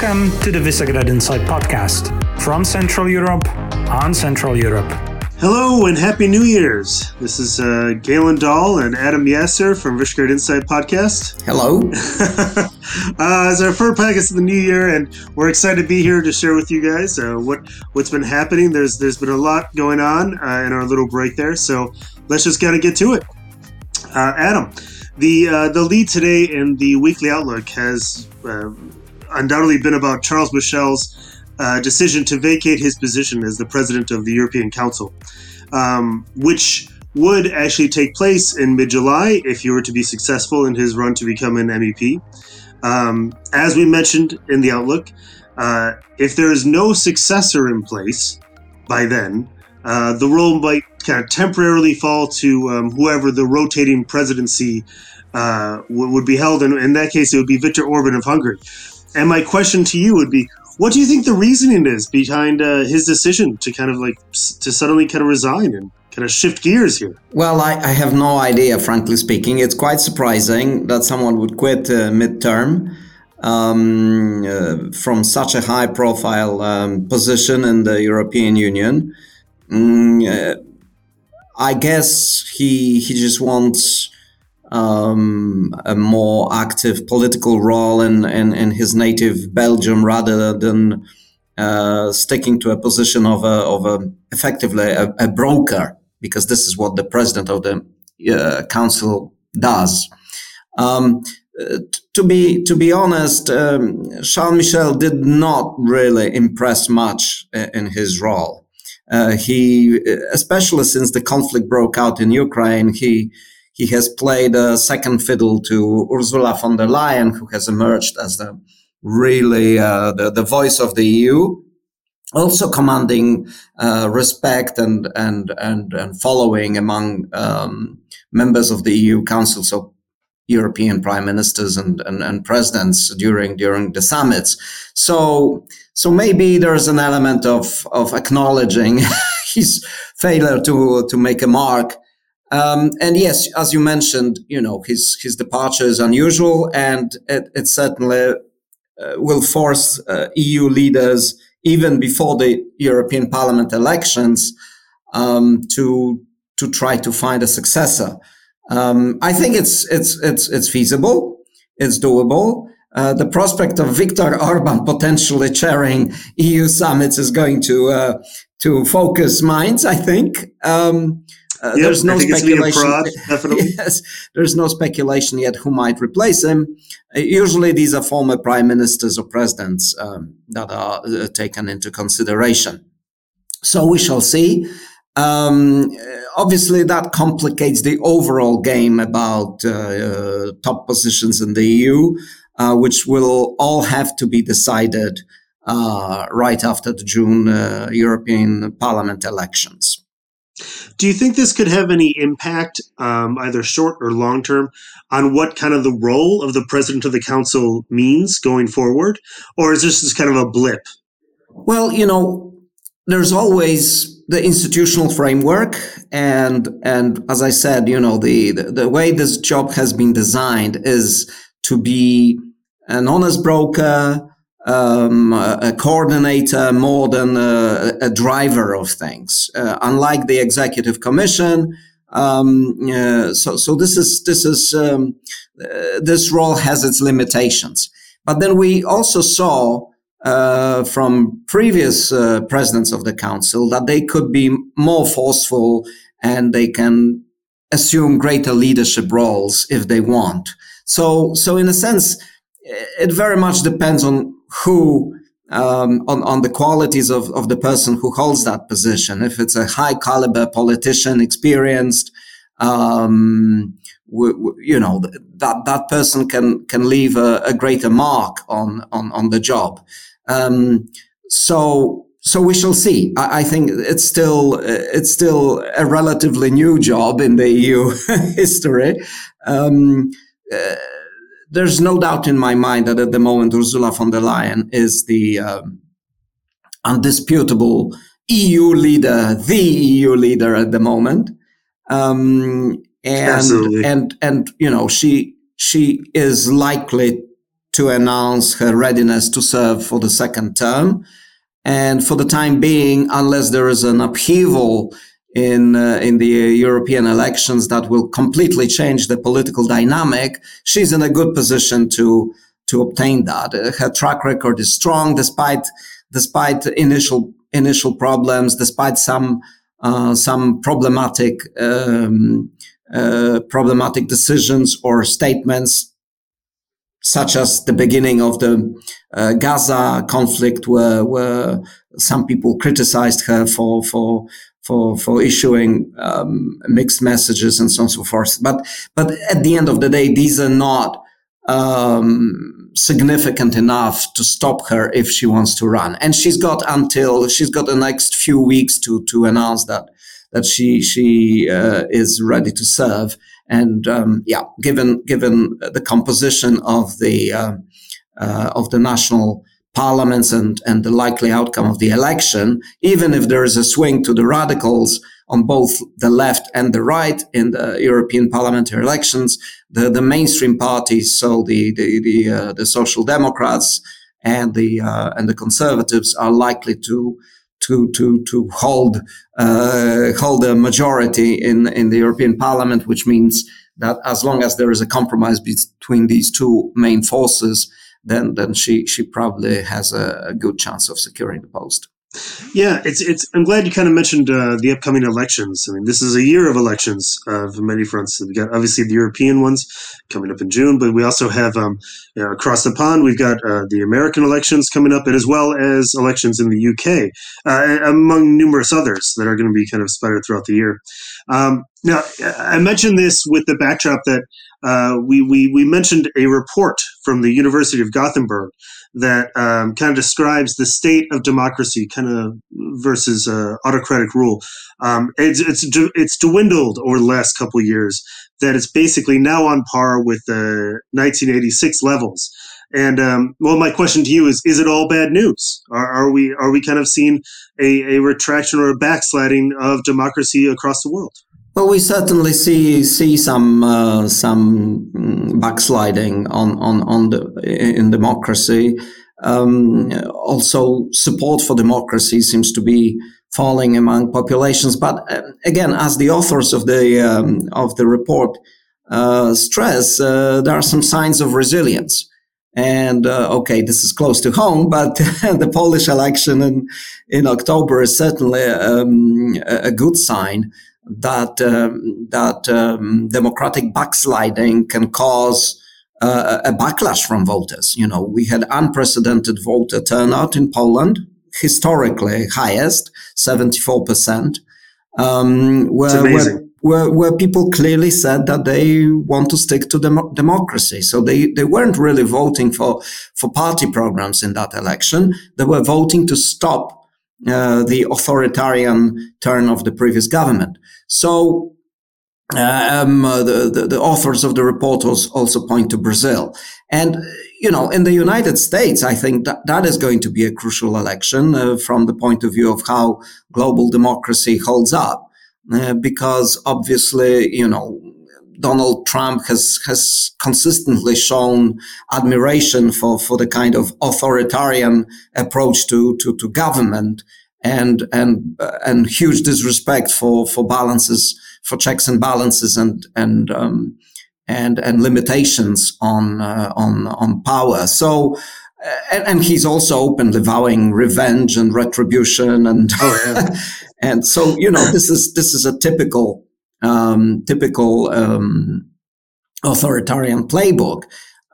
Welcome to the Visegrad Insight podcast from Central Europe on Central Europe. Hello and Happy New Year's. This is uh, Galan Dall and Adam Jasser from Visegrad Insight podcast. Hello. uh, it's our first podcast of the new year, and we're excited to be here to share with you guys uh, what what's been happening. There's there's been a lot going on uh, in our little break there, so let's just kind of get to it. Uh, Adam, the uh, the lead today in the weekly outlook has uh, undoubtedly been about Charles Michel's uh, decision to vacate his position as the president of the European Council, um, which would actually take place in mid July if he were to be successful in his run to become an MEP. Um, as we mentioned in the Outlook, uh, if there is no successor in place by then, uh, the role might kind of temporarily fall to um, whoever the rotating presidency uh, w- would be held. And in that case, it would be Viktor Orban of Hungary. And my question to you would be, what do you think the reasoning is behind uh, his decision to kind of like to suddenly kind of resign and kind of shift gears here? Well, I, I have no idea, frankly speaking. It's quite surprising that someone would quit uh, midterm um, uh, from such a high profile um, position in the European Union. Mm, uh, I guess he he just wants um, a more active political role in, in, in, his native Belgium rather than uh, sticking to a position of a, of a effectively a, a broker, because this is what the president of the uh, council does. Um, to be to be honest, um, Charles Michel did not really impress much in his role. Uh, he, especially since the conflict broke out in Ukraine, he he has played a second fiddle to Ursula von der Leyen, who has emerged as the really uh, the, the voice of the EU, also commanding uh, respect and, and and and following among um, members of the EU Council, so European prime ministers and, and, and presidents during during the summits. So so maybe there's an element of of acknowledging his failure to to make a mark um, and yes, as you mentioned, you know his his departure is unusual, and it, it certainly uh, will force uh, EU leaders, even before the European Parliament elections, um, to to try to find a successor. Um, I think it's it's it's it's feasible, it's doable. Uh, the prospect of Viktor Orban potentially chairing EU summits is going to uh, to focus minds. I think. Um, uh, yep, there's no speculation. Fraud, definitely. yes, there's no speculation yet who might replace him. Uh, usually, these are former prime ministers or presidents um, that are uh, taken into consideration. So we shall see. Um, obviously, that complicates the overall game about uh, uh, top positions in the EU, uh, which will all have to be decided right after the June European Parliament elections. Do you think this could have any impact, um, either short or long term, on what kind of the role of the president of the council means going forward? Or is this just kind of a blip? Well, you know, there's always the institutional framework and and as I said, you know, the, the, the way this job has been designed is to be an honest broker, um, a coordinator more than a, a driver of things. Uh, unlike the executive commission, um, uh, so so this is this is um, uh, this role has its limitations. But then we also saw uh, from previous uh, presidents of the council that they could be more forceful and they can assume greater leadership roles if they want. So so in a sense, it very much depends on who um, on, on the qualities of, of the person who holds that position. If it's a high caliber politician, experienced, um, w- w- you know, that, that person can, can leave a, a greater mark on, on, on the job. Um, so, so we shall see. I, I, think it's still, it's still a relatively new job in the EU history. Um, uh, there's no doubt in my mind that at the moment Ursula von der Leyen is the um, undisputable EU leader, the EU leader at the moment. Um, and Absolutely. and and you know she she is likely to announce her readiness to serve for the second term. And for the time being, unless there is an upheaval in uh, in the European elections that will completely change the political dynamic, she's in a good position to to obtain that. Uh, her track record is strong, despite despite initial initial problems, despite some uh, some problematic um, uh, problematic decisions or statements, such as the beginning of the uh, Gaza conflict, where where some people criticized her for for for for issuing um, mixed messages and so on and so forth. But but at the end of the day, these are not um, significant enough to stop her if she wants to run. And she's got until she's got the next few weeks to to announce that that she she uh, is ready to serve. And um, yeah, given given the composition of the uh, uh, of the national parliaments and and the likely outcome of the election, even if there is a swing to the radicals on both the left and the right in the European parliamentary elections, the, the mainstream parties, so the the the, uh, the Social Democrats and the uh, and the Conservatives, are likely to to to to hold uh, hold a majority in in the European Parliament, which means that as long as there is a compromise between these two main forces, then then she she probably has a, a good chance of securing the post. Yeah, it's it's. I'm glad you kind of mentioned uh, the upcoming elections. I mean, this is a year of elections of many fronts. We've got obviously the European ones coming up in June, but we also have um, you know, across the pond we've got uh, the American elections coming up, and as well as elections in the UK, uh, among numerous others that are going to be kind of sputtered throughout the year. Um, now, I mentioned this with the backdrop that uh, we, we we mentioned a report from the University of Gothenburg that um, kind of describes the state of democracy, kind of versus uh, autocratic rule. Um, it's it's it's dwindled over the last couple years. That it's basically now on par with the 1986 levels. And um, well, my question to you is: Is it all bad news? Are, are we are we kind of seeing a, a retraction or a backsliding of democracy across the world? Well, we certainly see see some uh, some mm, backsliding on on on the in democracy. Um, also, support for democracy seems to be falling among populations. But uh, again, as the authors of the um, of the report uh, stress, uh, there are some signs of resilience. And uh, okay, this is close to home, but the Polish election in in October is certainly um, a good sign that um, that um, democratic backsliding can cause uh, a backlash from voters. You know, we had unprecedented voter turnout in Poland, historically highest, seventy four percent. Um, where, where, where, where, people clearly said that they want to stick to dem- democracy. So they, they weren't really voting for, for party programs in that election. They were voting to stop uh, the authoritarian turn of the previous government. So um, uh, the, the, the, authors of the report also point to Brazil. And, you know, in the United States, I think that, that is going to be a crucial election uh, from the point of view of how global democracy holds up. Uh, because obviously, you know, Donald Trump has has consistently shown admiration for, for the kind of authoritarian approach to, to, to government and and uh, and huge disrespect for for balances for checks and balances and and um, and and limitations on uh, on on power. So. Uh, and, and, he's also openly vowing revenge and retribution, and oh, yeah. and so you know this is this is a typical um, typical um, authoritarian playbook.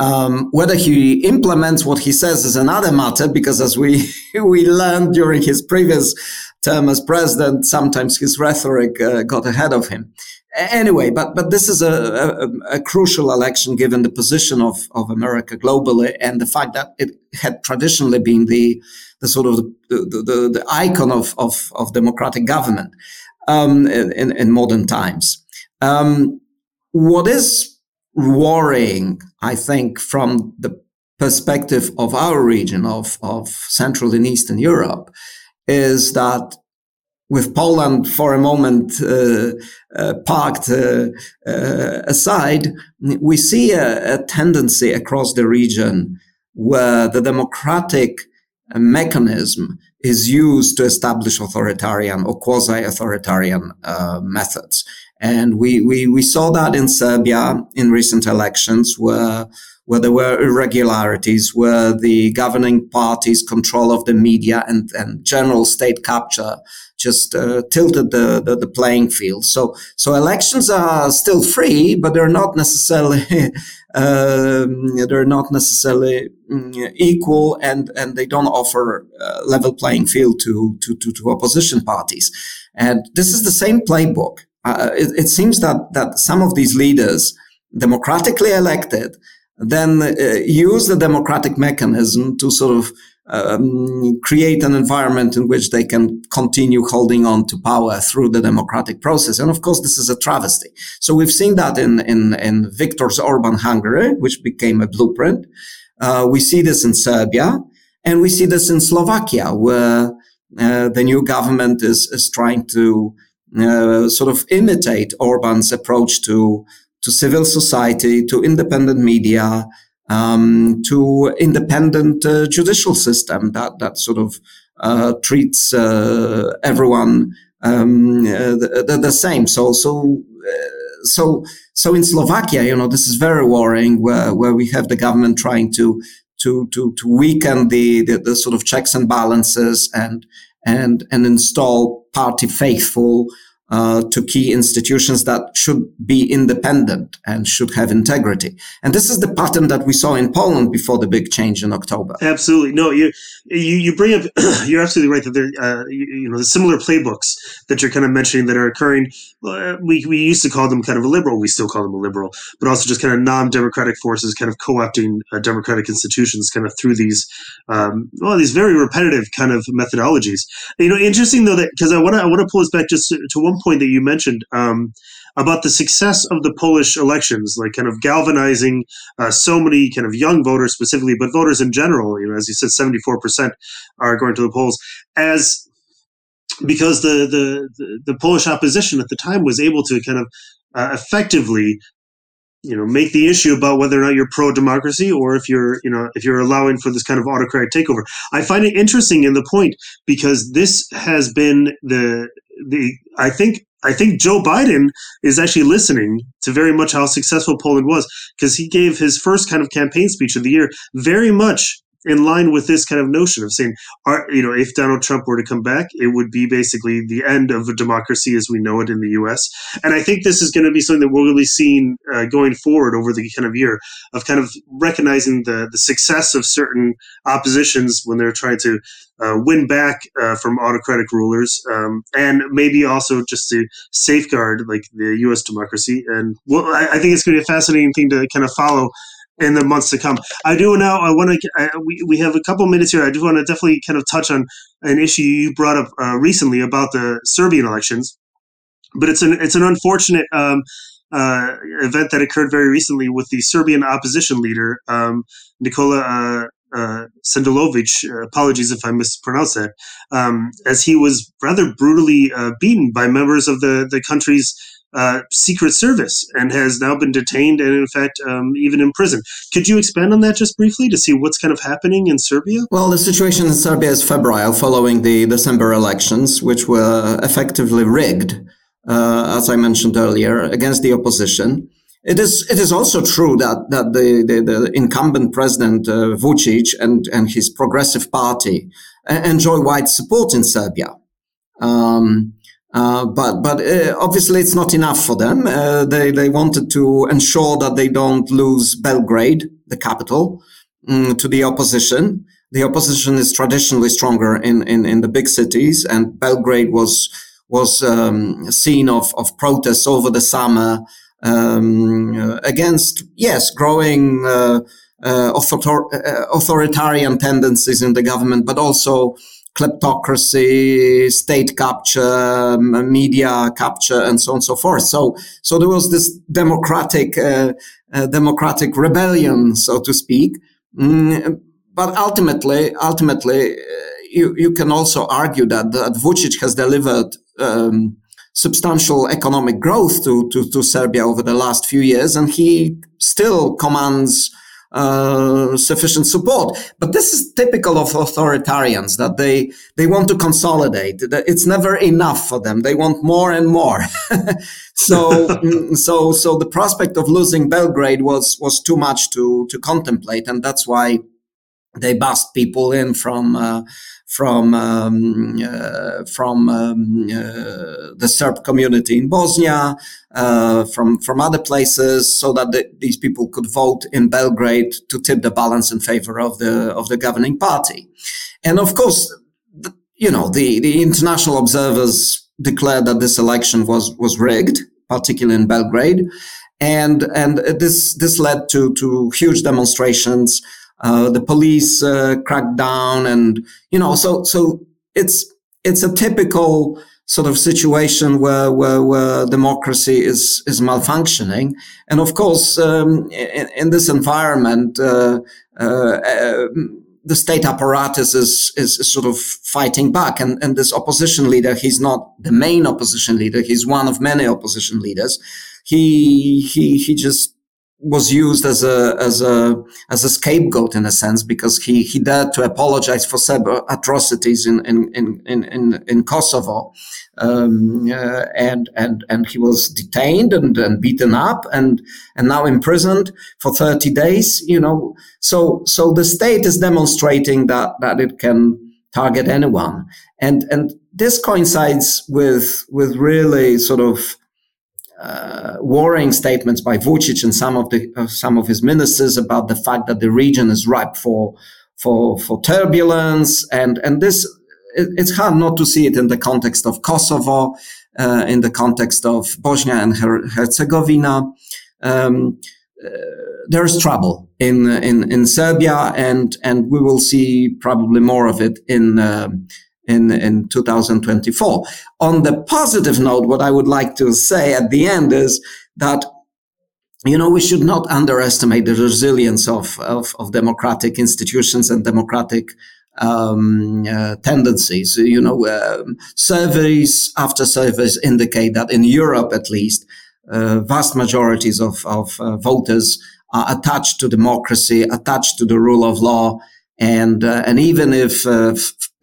Um, whether he implements what he says is another matter, because as we we learned during his previous term as president, sometimes his rhetoric uh, got ahead of him. Anyway, but but this is a, a, a, crucial election given the position of, of America globally and the fact that it had traditionally been the the sort of the, the, the, the icon of, of, of democratic government um, in, in modern times. Um, what is worrying, I think, from the perspective of our region of, of Central and Eastern Europe, is that with Poland for a moment uh, uh, parked uh, uh aside, we see a, a, tendency across the region where the democratic mechanism is used to establish authoritarian or quasi-authoritarian uh, methods. And we, we, we saw that in Serbia in recent elections where where there were irregularities, where the governing party's control of the media and, and general state capture just uh, tilted the, the, the, playing field. So, so elections are still free, but they're not necessarily um, they're not necessarily mm, equal, and and they don't offer uh, level playing field to, to to to opposition parties. And this is the same playbook. Uh, it, it seems that that some of these leaders, democratically elected, then uh, use the democratic mechanism to sort of um, create an environment in which they can continue holding on to power through the democratic process. And of course, this is a travesty. So we've seen that in, in, in Viktor's Orban Hungary, which became a blueprint. Uh, we see this in Serbia and we see this in Slovakia, where uh, the new government is, is trying to uh, sort of imitate Orban's approach to to civil society, to independent media, um, to independent uh, judicial system that that sort of uh, treats uh, everyone um, uh, the, the, same. So so so so in Slovakia, you know, this is very worrying, where where we have the government trying to to to to weaken the, the, the sort of checks and balances and and and install party faithful uh, to key institutions that should be independent and should have integrity. And this is the pattern that we saw in Poland before the big change in October. Absolutely, no, you you, you bring up you're absolutely right that there uh, you, you, know the similar playbooks that you're kind of mentioning that are occurring. Uh, we we used to call them kind of a liberal, we still call them a liberal, but also just kind of non-democratic forces kind of co-opting uh, democratic institutions kind of through these um, well these very repetitive kind of methodologies. You know, interesting though that because I want to I want to pull this back just to, to one one point that you mentioned um, about the success of the Polish elections, like kind of galvanizing uh, so many kind of young voters specifically, but voters in general. You know, as you said, seventy four percent are going to the polls as because the, the, the the Polish opposition at the time was able to kind of uh, effectively you know make the issue about whether or not you're pro democracy or if you're you know if you're allowing for this kind of autocratic takeover i find it interesting in the point because this has been the the I think I think Joe Biden is actually listening to very much how successful Poland was because he gave his first kind of campaign speech of the year very much in line with this kind of notion of saying, are, you know, if Donald Trump were to come back, it would be basically the end of a democracy as we know it in the U.S. And I think this is going to be something that we'll really see uh, going forward over the kind of year of kind of recognizing the the success of certain oppositions when they're trying to uh, win back uh, from autocratic rulers, um, and maybe also just to safeguard like the U.S. democracy. And well, I, I think it's going to be a fascinating thing to kind of follow in the months to come. I do now. I want to. We we have a couple minutes here. I do want to definitely kind of touch on an issue you brought up uh, recently about the Serbian elections, but it's an it's an unfortunate. Um, uh, event that occurred very recently with the Serbian opposition leader um, Nikola uh, uh, Sandulovic. apologies if I mispronounced that. Um, as he was rather brutally uh, beaten by members of the the country's uh, Secret Service and has now been detained and, in fact, um, even in prison. Could you expand on that just briefly to see what's kind of happening in Serbia? Well, the situation in Serbia is febrile following the December elections, which were effectively rigged, uh, as I mentioned earlier, against the opposition. It is it is also true that that the the, the incumbent president uh, Vucic and and his progressive party enjoy wide support in Serbia. Um, uh, but but uh, obviously it's not enough for them. Uh, they they wanted to ensure that they don't lose Belgrade, the capital, um, to the opposition. The opposition is traditionally stronger in, in, in the big cities, and Belgrade was was um, scene of, of protests over the summer um, against yes growing uh, uh, author- authoritarian tendencies in the government, but also kleptocracy, state capture, media capture, and so on and so forth. So, so there was this democratic, uh, uh, democratic rebellion, so to speak. Mm, but ultimately, ultimately, uh, you, you can also argue that, that Vucic has delivered um, substantial economic growth to, to, to Serbia over the last few years, and he still commands uh, sufficient support. But this is typical of authoritarians that they they want to consolidate. It's never enough for them. They want more and more. so mm, so so the prospect of losing Belgrade was was too much to to contemplate, and that's why they bussed people in from uh, from um, uh, from um, uh, the Serb community in Bosnia, uh, from from other places, so that the, these people could vote in Belgrade to tip the balance in favor of the of the governing party. And of course, the, you know the the international observers declared that this election was was rigged, particularly in Belgrade, and and this this led to to huge demonstrations. Uh, the police uh, cracked down, and you know, so so it's it's a typical sort of situation where where, where democracy is is malfunctioning, and of course, um, in, in, this environment. Uh, uh the state apparatus is, is, is sort of fighting back. And, and this opposition leader, he's not the main opposition leader. He's one of many opposition leaders. He, he, he just was used as a as a as a scapegoat in a sense because he he dared to apologize for several atrocities in in in in, in Kosovo, um, uh, and and and he was detained and, and beaten up and and now imprisoned for thirty days. You know, so so the state is demonstrating that that it can target anyone, and and this coincides with with really sort of uh, worrying statements by Vucic and some of the uh, some of his ministers about the fact that the region is ripe for for for turbulence and and this it, it's hard not to see it in the context of Kosovo, uh, in the context of Bosnia and Her- Herzegovina. Um, uh, there's trouble in in in Serbia, and and we will see probably more of it in um, in, in 2024. On the positive note, what I would like to say at the end is that you know, we should not underestimate the resilience of, of, of democratic institutions and democratic um, uh, tendencies. You know, uh, surveys after surveys indicate that in Europe, at least, uh, vast majorities of, of uh, voters are attached to democracy, attached to the rule of law, and uh, and even if uh,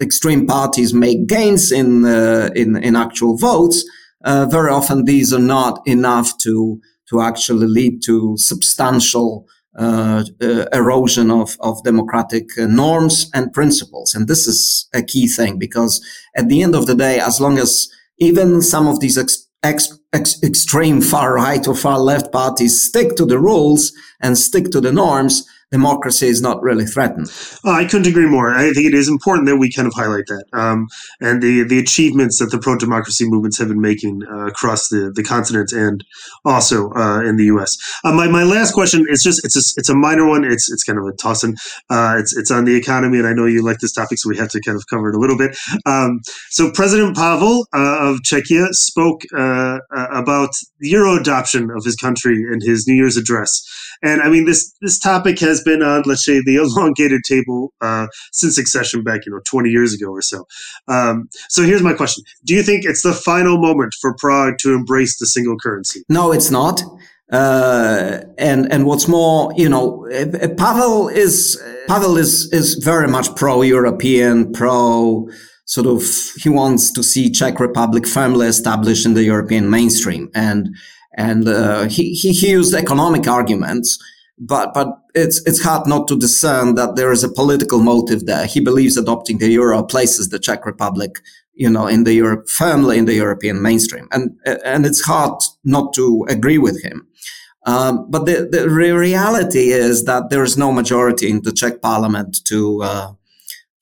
extreme parties make gains in uh, in, in actual votes, uh, very often these are not enough to to actually lead to substantial uh, uh, erosion of, of democratic norms and principles. And this is a key thing because at the end of the day, as long as even some of these ex- ex- ex- extreme far right or far left parties stick to the rules and stick to the norms, democracy is not really threatened. Oh, I couldn't agree more. I think it is important that we kind of highlight that um, and the the achievements that the pro democracy movements have been making uh, across the, the continent and also uh, in the U.S. Uh, my, my last question is just it's a, it's a minor one. It's it's kind of a tossing. Uh, it's it's on the economy, and I know you like this topic, so we have to kind of cover it a little bit. Um, so President Pavel uh, of Czechia spoke uh, about the euro adoption of his country in his New Year's address, and I mean this this topic has been on, let's say, the elongated table uh, since accession back, you know, 20 years ago or so. Um, so here's my question: Do you think it's the final moment for Prague to embrace the single currency? No, it's not. Uh, and and what's more, you know, Pavel is Pavel is is very much pro-European, pro sort of he wants to see Czech Republic firmly established in the European mainstream, and and uh, he, he used economic arguments but but it's it's hard not to discern that there is a political motive there. He believes adopting the euro places the Czech Republic, you know, in the Europe firmly in the European mainstream, and and it's hard not to agree with him. Um, but the, the reality is that there is no majority in the Czech Parliament to uh,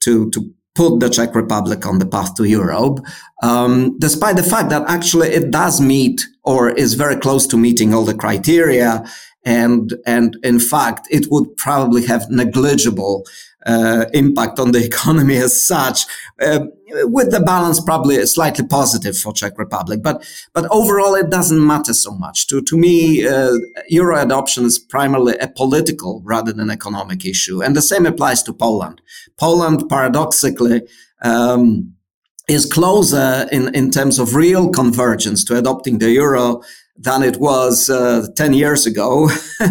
to to put the Czech Republic on the path to Europe, um, despite the fact that actually it does meet or is very close to meeting all the criteria and and in fact it would probably have negligible uh, impact on the economy as such, uh, with the balance probably slightly positive for Czech Republic. But but overall, it doesn't matter so much. To to me, uh, euro adoption is primarily a political rather than economic issue, and the same applies to Poland. Poland, paradoxically. Um, is closer in, in terms of real convergence to adopting the euro than it was uh, 10 years ago.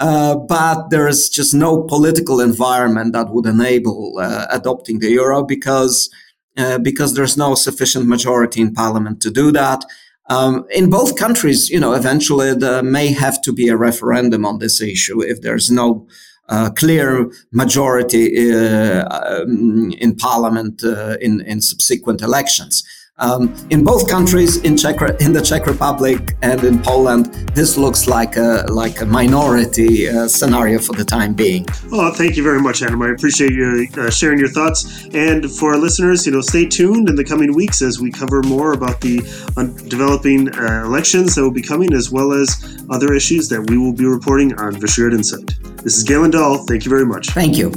uh, but there is just no political environment that would enable uh, adopting the euro because uh, because there's no sufficient majority in parliament to do that. Um, in both countries, you know, eventually there may have to be a referendum on this issue if there's no uh, clear majority uh, um, in parliament in, in subsequent elections. Um, in both countries, in Czech, in the Czech Republic and in Poland, this looks like a like a minority uh, scenario for the time being. Well, thank you very much, Adam. I appreciate you uh, sharing your thoughts. And for our listeners, you know, stay tuned in the coming weeks as we cover more about the uh, developing uh, elections that will be coming, as well as other issues that we will be reporting on Visegrad Insight. This is Galan Dall. Thank you very much. Thank you.